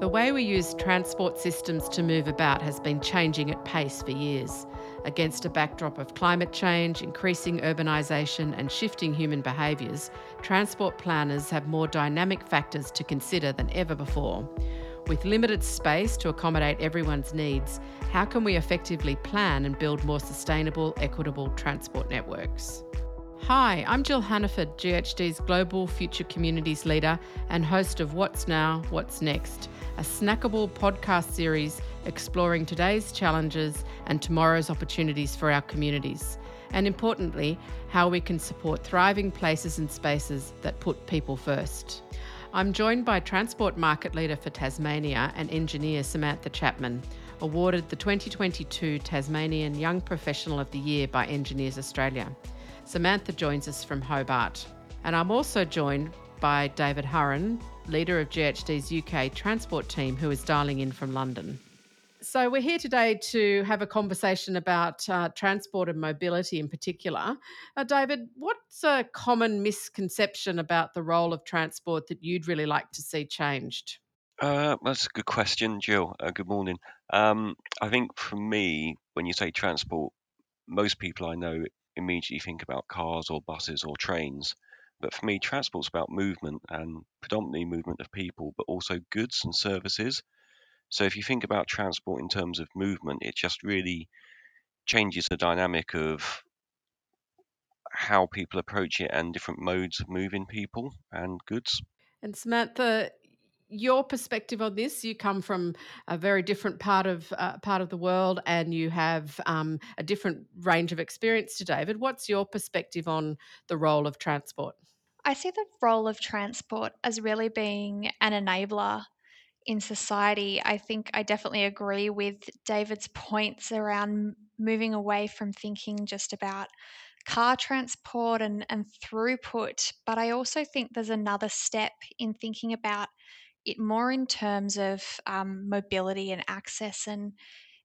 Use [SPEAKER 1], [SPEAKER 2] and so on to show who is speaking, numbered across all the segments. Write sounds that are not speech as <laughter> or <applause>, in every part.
[SPEAKER 1] The way we use transport systems to move about has been changing at pace for years. Against a backdrop of climate change, increasing urbanisation, and shifting human behaviours, transport planners have more dynamic factors to consider than ever before. With limited space to accommodate everyone's needs, how can we effectively plan and build more sustainable, equitable transport networks? Hi, I'm Jill Hannaford, GHD's Global Future Communities Leader and host of What's Now, What's Next, a snackable podcast series exploring today's challenges and tomorrow's opportunities for our communities, and importantly, how we can support thriving places and spaces that put people first. I'm joined by Transport Market Leader for Tasmania and engineer Samantha Chapman, awarded the 2022 Tasmanian Young Professional of the Year by Engineers Australia. Samantha joins us from Hobart. And I'm also joined by David Hurren, leader of GHD's UK transport team, who is dialing in from London. So, we're here today to have a conversation about uh, transport and mobility in particular. Uh, David, what's a common misconception about the role of transport that you'd really like to see changed?
[SPEAKER 2] Uh, that's a good question, Jill. Uh, good morning. Um, I think for me, when you say transport, most people I know immediately think about cars or buses or trains. But for me, transport's about movement and predominantly movement of people, but also goods and services. So if you think about transport in terms of movement, it just really changes the dynamic of how people approach it and different modes of moving people and goods.
[SPEAKER 1] And Samantha, your perspective on this you come from a very different part of uh, part of the world and you have um, a different range of experience to david what's your perspective on the role of transport
[SPEAKER 3] I see the role of transport as really being an enabler in society. I think I definitely agree with David's points around moving away from thinking just about car transport and, and throughput, but I also think there's another step in thinking about it more in terms of um, mobility and access and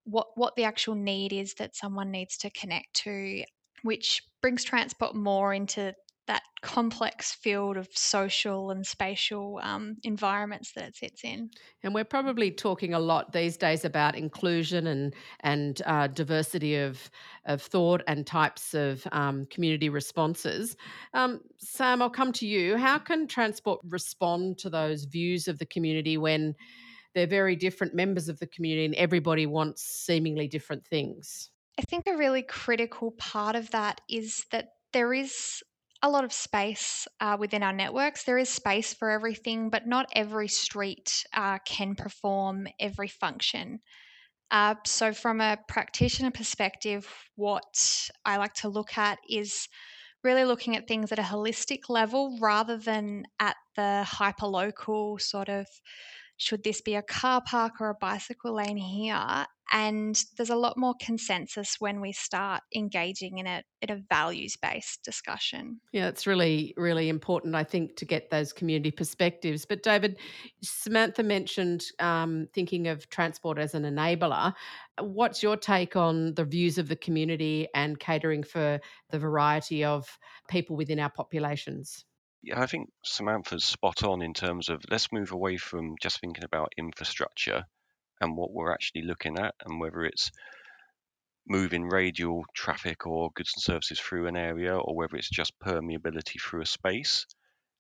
[SPEAKER 3] what what the actual need is that someone needs to connect to, which brings transport more into that complex field of social and spatial um, environments that it sits in.
[SPEAKER 1] And we're probably talking a lot these days about inclusion and and uh, diversity of of thought and types of um, community responses. Um, Sam, I'll come to you. How can transport respond to those views of the community when they're very different members of the community and everybody wants seemingly different things?
[SPEAKER 3] I think a really critical part of that is that there is a lot of space uh, within our networks. There is space for everything, but not every street uh, can perform every function. Uh, so, from a practitioner perspective, what I like to look at is really looking at things at a holistic level rather than at the hyperlocal sort of should this be a car park or a bicycle lane here? And there's a lot more consensus when we start engaging in it in a values based discussion.
[SPEAKER 1] Yeah, it's really, really important, I think, to get those community perspectives. But David, Samantha mentioned um, thinking of transport as an enabler. What's your take on the views of the community and catering for the variety of people within our populations?
[SPEAKER 2] Yeah, I think Samantha's spot on in terms of let's move away from just thinking about infrastructure and what we're actually looking at and whether it's moving radial traffic or goods and services through an area or whether it's just permeability through a space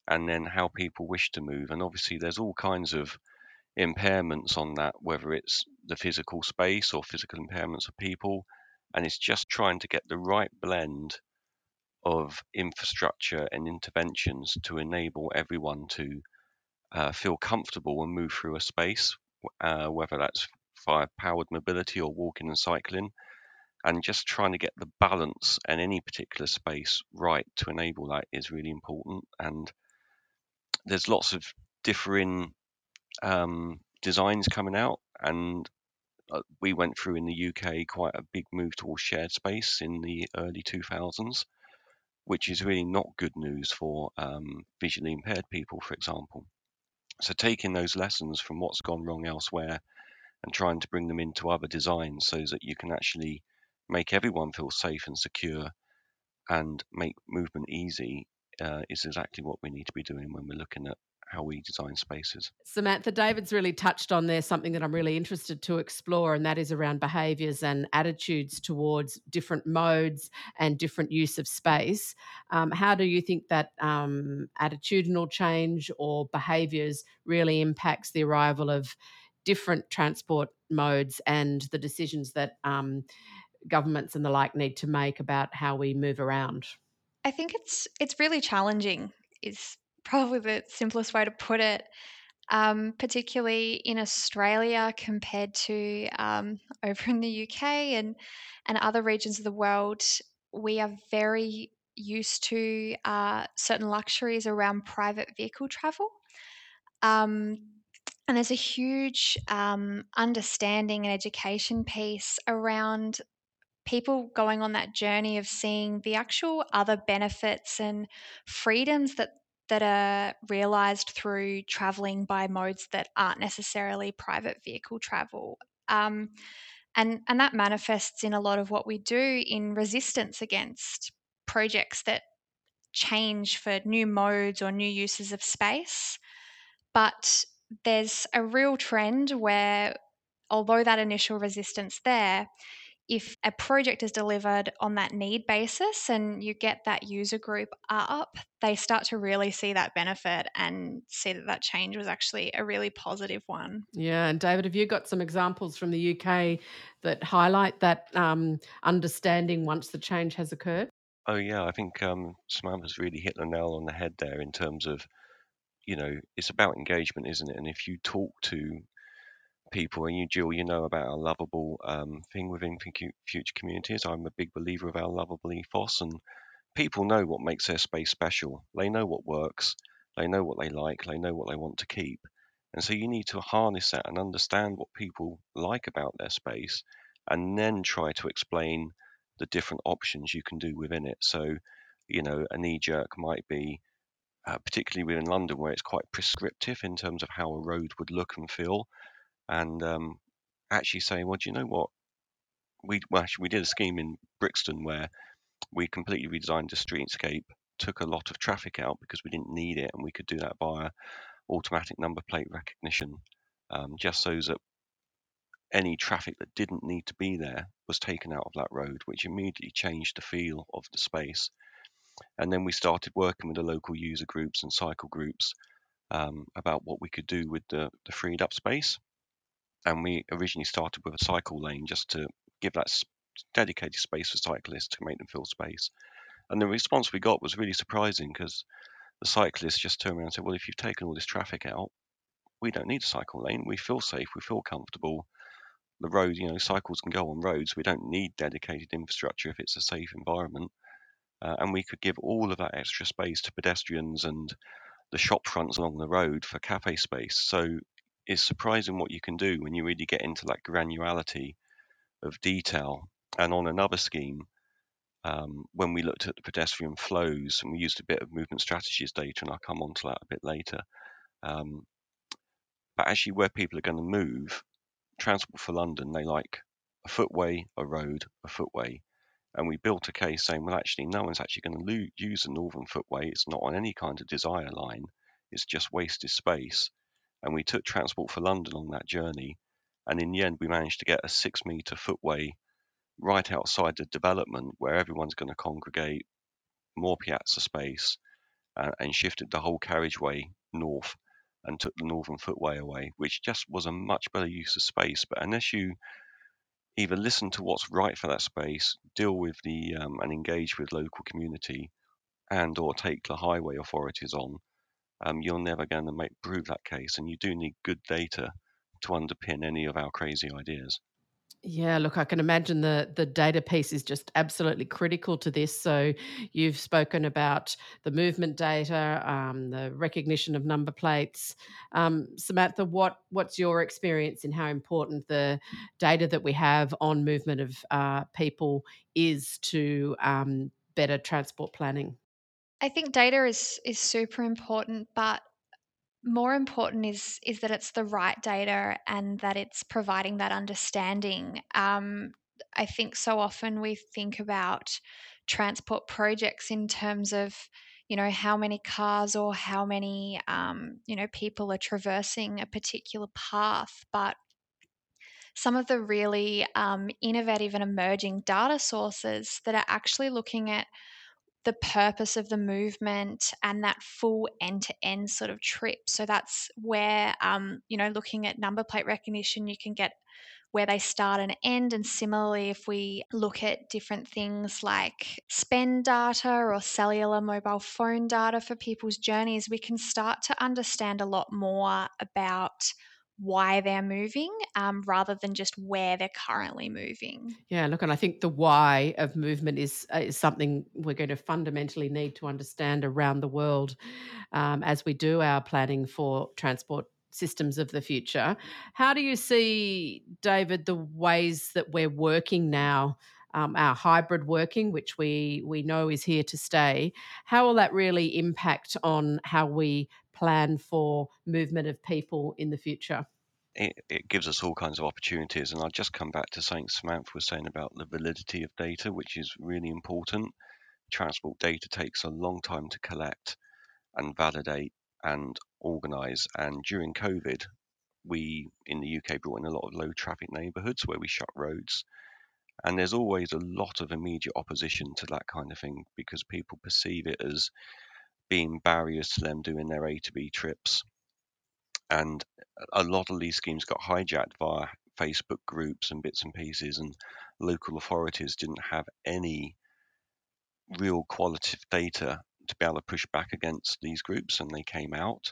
[SPEAKER 2] and then how people wish to move. And obviously, there's all kinds of impairments on that, whether it's the physical space or physical impairments of people. And it's just trying to get the right blend of infrastructure and interventions to enable everyone to uh, feel comfortable and move through a space, uh, whether that's via powered mobility or walking and cycling, and just trying to get the balance in any particular space right to enable that is really important. And there's lots of differing um, designs coming out, and uh, we went through in the UK quite a big move towards shared space in the early 2000s which is really not good news for um, visually impaired people, for example. So, taking those lessons from what's gone wrong elsewhere and trying to bring them into other designs so that you can actually make everyone feel safe and secure and make movement easy uh, is exactly what we need to be doing when we're looking at how we design spaces.
[SPEAKER 1] Samantha, David's really touched on there something that I'm really interested to explore, and that is around behaviours and attitudes towards different modes and different use of space. Um, how do you think that um, attitudinal change or behaviours really impacts the arrival of different transport modes and the decisions that um, governments and the like need to make about how we move around?
[SPEAKER 3] I think it's it's really challenging. Is probably the simplest way to put it. Um, particularly in Australia compared to um, <laughs> over in the UK and and other regions of the world, we are very used to uh, certain luxuries around private vehicle travel. Um, and there's a huge um, understanding and education piece around people going on that journey of seeing the actual other benefits and freedoms that that are realized through traveling by modes that aren't necessarily private vehicle travel. Um, and, and that manifests in a lot of what we do in resistance against projects that change for new modes or new uses of space. But there's a real trend where, although that initial resistance there, if a project is delivered on that need basis and you get that user group up, they start to really see that benefit and see that that change was actually a really positive one.
[SPEAKER 1] Yeah, and David, have you got some examples from the UK that highlight that um, understanding once the change has occurred?
[SPEAKER 2] Oh yeah, I think um, has really hit the nail on the head there in terms of, you know, it's about engagement, isn't it? And if you talk to people, and you, Jill, you know about our lovable um, thing within future communities. I'm a big believer of our lovable ethos, and people know what makes their space special. They know what works, they know what they like, they know what they want to keep. And so you need to harness that and understand what people like about their space, and then try to explain the different options you can do within it. So, you know, a knee jerk might be, uh, particularly within London, where it's quite prescriptive in terms of how a road would look and feel and um, actually saying, well, do you know what? We well, actually, we did a scheme in Brixton where we completely redesigned the streetscape, took a lot of traffic out because we didn't need it, and we could do that via automatic number plate recognition, um, just so that any traffic that didn't need to be there was taken out of that road, which immediately changed the feel of the space. And then we started working with the local user groups and cycle groups um, about what we could do with the, the freed up space and we originally started with a cycle lane just to give that dedicated space for cyclists to make them feel space. And the response we got was really surprising because the cyclists just turned around and said, "Well, if you've taken all this traffic out, we don't need a cycle lane. We feel safe. We feel comfortable. The road, you know, cycles can go on roads. We don't need dedicated infrastructure if it's a safe environment." Uh, and we could give all of that extra space to pedestrians and the shop fronts along the road for cafe space. So it's surprising what you can do when you really get into that granularity of detail. And on another scheme, um, when we looked at the pedestrian flows and we used a bit of movement strategies data, and I'll come on to that a bit later. Um, but actually, where people are going to move, Transport for London, they like a footway, a road, a footway. And we built a case saying, well, actually, no one's actually going to lo- use the northern footway. It's not on any kind of desire line. It's just wasted space and we took Transport for London on that journey. And in the end, we managed to get a six metre footway right outside the development where everyone's going to congregate, more piazza space, uh, and shifted the whole carriageway north and took the northern footway away, which just was a much better use of space. But unless you either listen to what's right for that space, deal with the um, and engage with local community, and or take the highway authorities on, um, you're never going to make prove that case, and you do need good data to underpin any of our crazy ideas.
[SPEAKER 1] Yeah, look, I can imagine the the data piece is just absolutely critical to this. So, you've spoken about the movement data, um, the recognition of number plates. Um, Samantha, what what's your experience in how important the data that we have on movement of uh, people is to um, better transport planning?
[SPEAKER 3] I think data is is super important, but more important is is that it's the right data and that it's providing that understanding. Um, I think so often we think about transport projects in terms of you know, how many cars or how many, um, you know, people are traversing a particular path, but some of the really um, innovative and emerging data sources that are actually looking at the purpose of the movement and that full end to end sort of trip. So that's where, um, you know, looking at number plate recognition, you can get where they start and end. And similarly, if we look at different things like spend data or cellular mobile phone data for people's journeys, we can start to understand a lot more about why they're moving um, rather than just where they're currently moving.
[SPEAKER 1] Yeah, look, and I think the why of movement is, uh, is something we're going to fundamentally need to understand around the world um, as we do our planning for transport systems of the future. How do you see, David, the ways that we're working now? Um, our hybrid working, which we we know is here to stay, how will that really impact on how we plan for movement of people in the future?
[SPEAKER 2] It, it gives us all kinds of opportunities, and I'll just come back to something Samantha was saying about the validity of data, which is really important. Transport data takes a long time to collect and validate and organize. And during COVID, we in the UK brought in a lot of low traffic neighborhoods where we shut roads. And there's always a lot of immediate opposition to that kind of thing because people perceive it as being barriers to them doing their A to B trips. And a lot of these schemes got hijacked via Facebook groups and bits and pieces, and local authorities didn't have any real qualitative data to be able to push back against these groups, and they came out.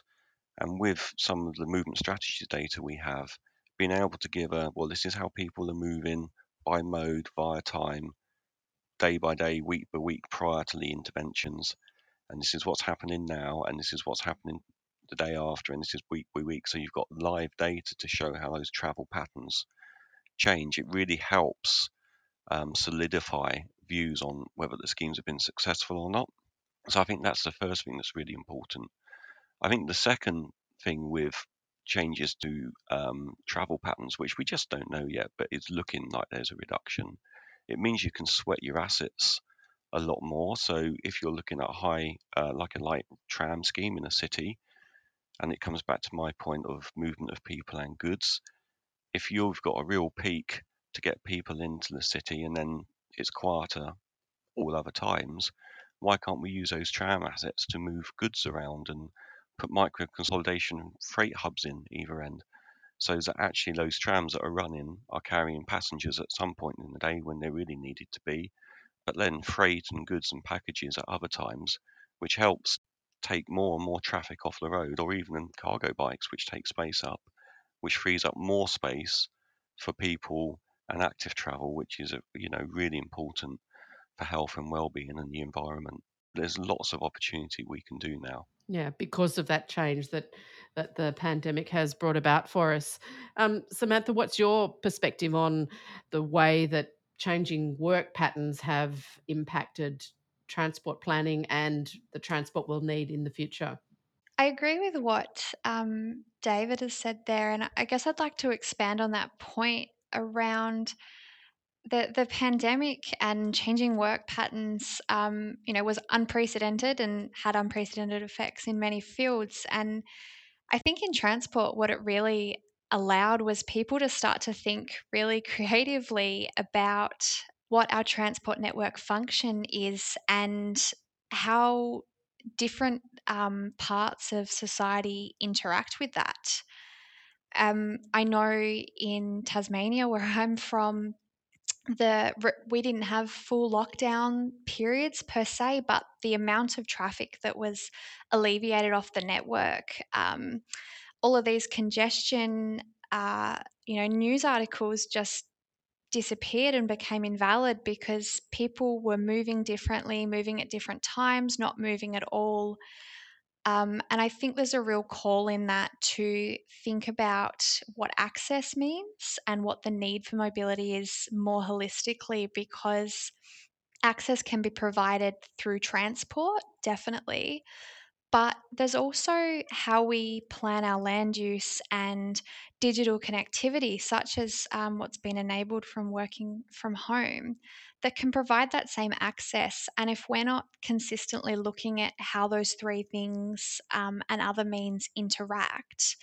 [SPEAKER 2] And with some of the movement strategy data we have, being able to give a well, this is how people are moving by mode, via time, day by day, week by week prior to the interventions. And this is what's happening now, and this is what's happening the day after, and this is week by week. So you've got live data to show how those travel patterns change. It really helps um, solidify views on whether the schemes have been successful or not. So I think that's the first thing that's really important. I think the second thing with changes to um, travel patterns, which we just don't know yet, but it's looking like there's a reduction, it means you can sweat your assets a lot more. So if you're looking at a high, uh, like a light tram scheme in a city, and it comes back to my point of movement of people and goods, if you've got a real peak to get people into the city and then it's quieter all other times, why can't we use those tram assets to move goods around and put micro consolidation freight hubs in either end? So that actually those trams that are running are carrying passengers at some point in the day when they're really needed to be, but then freight and goods and packages at other times, which helps take more and more traffic off the road, or even cargo bikes, which take space up, which frees up more space for people and active travel, which is you know really important for health and well-being and the environment. There's lots of opportunity we can do now.
[SPEAKER 1] Yeah, because of that change that that the pandemic has brought about for us. Um, Samantha, what's your perspective on the way that changing work patterns have impacted transport planning and the transport we'll need in the future?
[SPEAKER 3] I agree with what um, David has said there, and I guess I'd like to expand on that point around the the pandemic and changing work patterns, um, you know, was unprecedented and had unprecedented effects in many fields. And I think in transport, what it really allowed was people to start to think really creatively about what our transport network function is and how different um, parts of society interact with that. Um, I know in Tasmania, where I'm from, the we didn't have full lockdown periods per se, but the amount of traffic that was alleviated off the network, um, all of these congestion, uh, you know, news articles just disappeared and became invalid because people were moving differently, moving at different times, not moving at all. Um, and I think there's a real call in that to think about what access means and what the need for mobility is more holistically because access can be provided through transport, definitely. But there's also how we plan our land use and digital connectivity, such as um, what's been enabled from working from home, that can provide that same access. And if we're not consistently looking at how those three things um, and other means interact,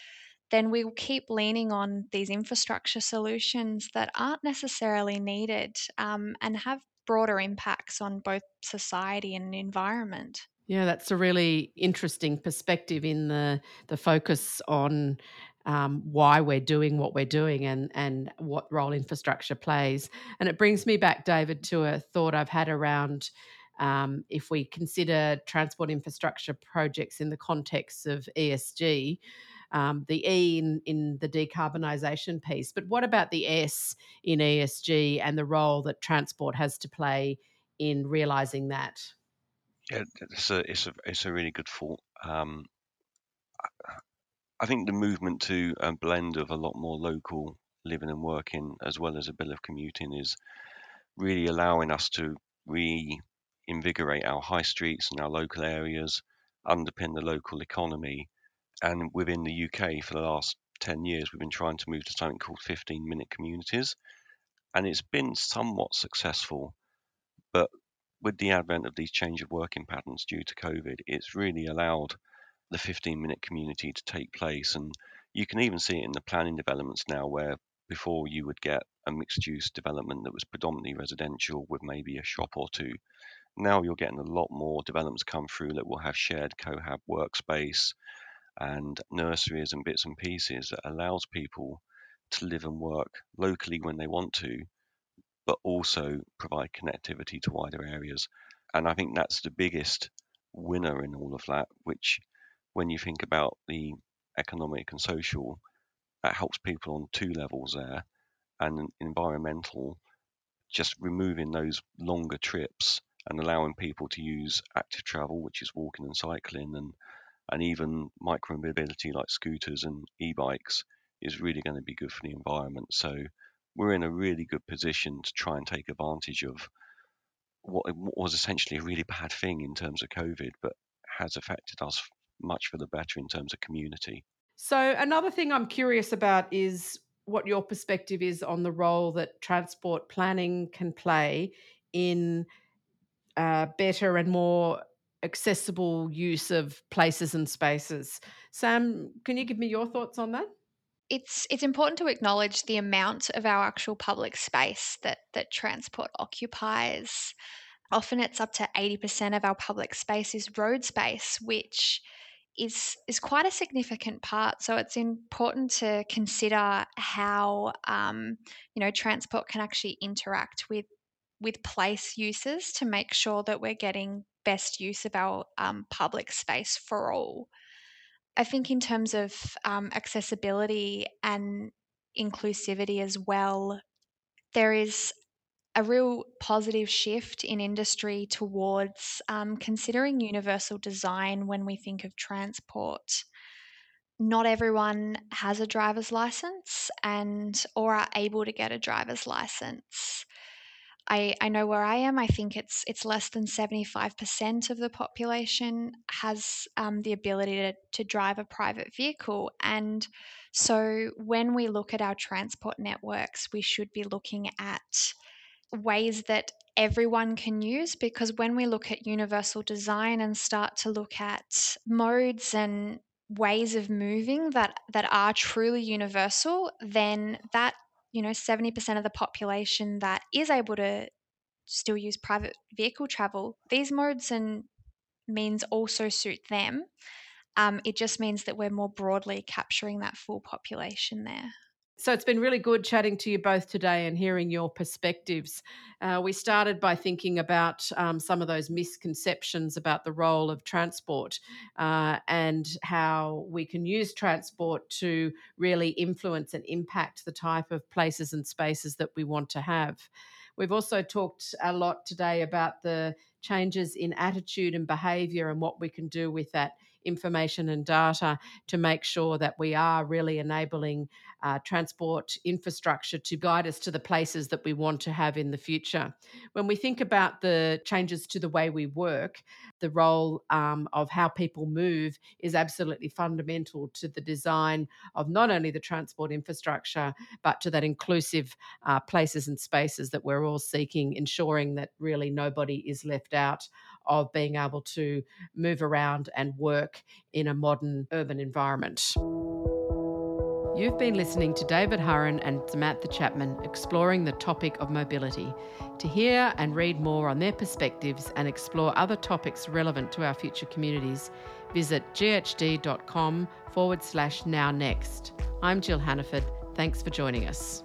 [SPEAKER 3] then we'll keep leaning on these infrastructure solutions that aren't necessarily needed um, and have broader impacts on both society and environment.
[SPEAKER 1] Yeah, that's a really interesting perspective in the the focus on um, why we're doing what we're doing and and what role infrastructure plays. And it brings me back, David, to a thought I've had around um, if we consider transport infrastructure projects in the context of ESG. Um, the E in, in the decarbonisation piece, but what about the S in ESG and the role that transport has to play in realising that?
[SPEAKER 2] Yeah, it's a it's a it's a really good thought. Um, I think the movement to a blend of a lot more local living and working, as well as a bit of commuting, is really allowing us to reinvigorate our high streets and our local areas, underpin the local economy, and within the UK for the last ten years, we've been trying to move to something called 15-minute communities, and it's been somewhat successful, but with the advent of these change of working patterns due to COVID, it's really allowed the 15 minute community to take place. And you can even see it in the planning developments now, where before you would get a mixed use development that was predominantly residential with maybe a shop or two. Now you're getting a lot more developments come through that will have shared cohab workspace and nurseries and bits and pieces that allows people to live and work locally when they want to but also provide connectivity to wider areas. And I think that's the biggest winner in all of that, which when you think about the economic and social, that helps people on two levels there. And environmental, just removing those longer trips and allowing people to use active travel, which is walking and cycling, and and even micro mobility like scooters and e-bikes is really going to be good for the environment. So we're in a really good position to try and take advantage of what was essentially a really bad thing in terms of COVID, but has affected us much for the better in terms of community.
[SPEAKER 1] So, another thing I'm curious about is what your perspective is on the role that transport planning can play in uh, better and more accessible use of places and spaces. Sam, can you give me your thoughts on that?
[SPEAKER 3] It's it's important to acknowledge the amount of our actual public space that that transport occupies. Often it's up to 80% of our public space is road space, which is is quite a significant part. So it's important to consider how um, you know transport can actually interact with with place uses to make sure that we're getting best use of our um, public space for all. I think in terms of um, accessibility and inclusivity as well, there is a real positive shift in industry towards um, considering universal design when we think of transport. Not everyone has a driver's license and or are able to get a driver's license. I, I know where I am. I think it's it's less than seventy five percent of the population has um, the ability to, to drive a private vehicle, and so when we look at our transport networks, we should be looking at ways that everyone can use because when we look at universal design and start to look at modes and ways of moving that that are truly universal then that you know 70% of the population that is able to still use private vehicle travel these modes and means also suit them. Um, it just means that we're more broadly capturing that full population there
[SPEAKER 1] so it's been really good chatting to you both today and hearing your perspectives. Uh, we started by thinking about um, some of those misconceptions about the role of transport uh, and how we can use transport to really influence and impact the type of places and spaces that we want to have. We've also talked a lot today about the changes in attitude and behaviour and what we can do with that information and data to make sure that we are really enabling uh, transport infrastructure to guide us to the places that we want to have in the future. When we think about the changes to the way we work, the role um, of how people move is absolutely fundamental to the design of not only the transport infrastructure, but to that inclusive uh, places and spaces that we're all seeking, ensuring that really nobody is left out of being able to move around and work in a modern urban environment. You've been listening to David Hurren and Samantha Chapman exploring the topic of mobility. To hear and read more on their perspectives and explore other topics relevant to our future communities, visit ghd.com forward slash now next. I'm Jill Hannaford. Thanks for joining us.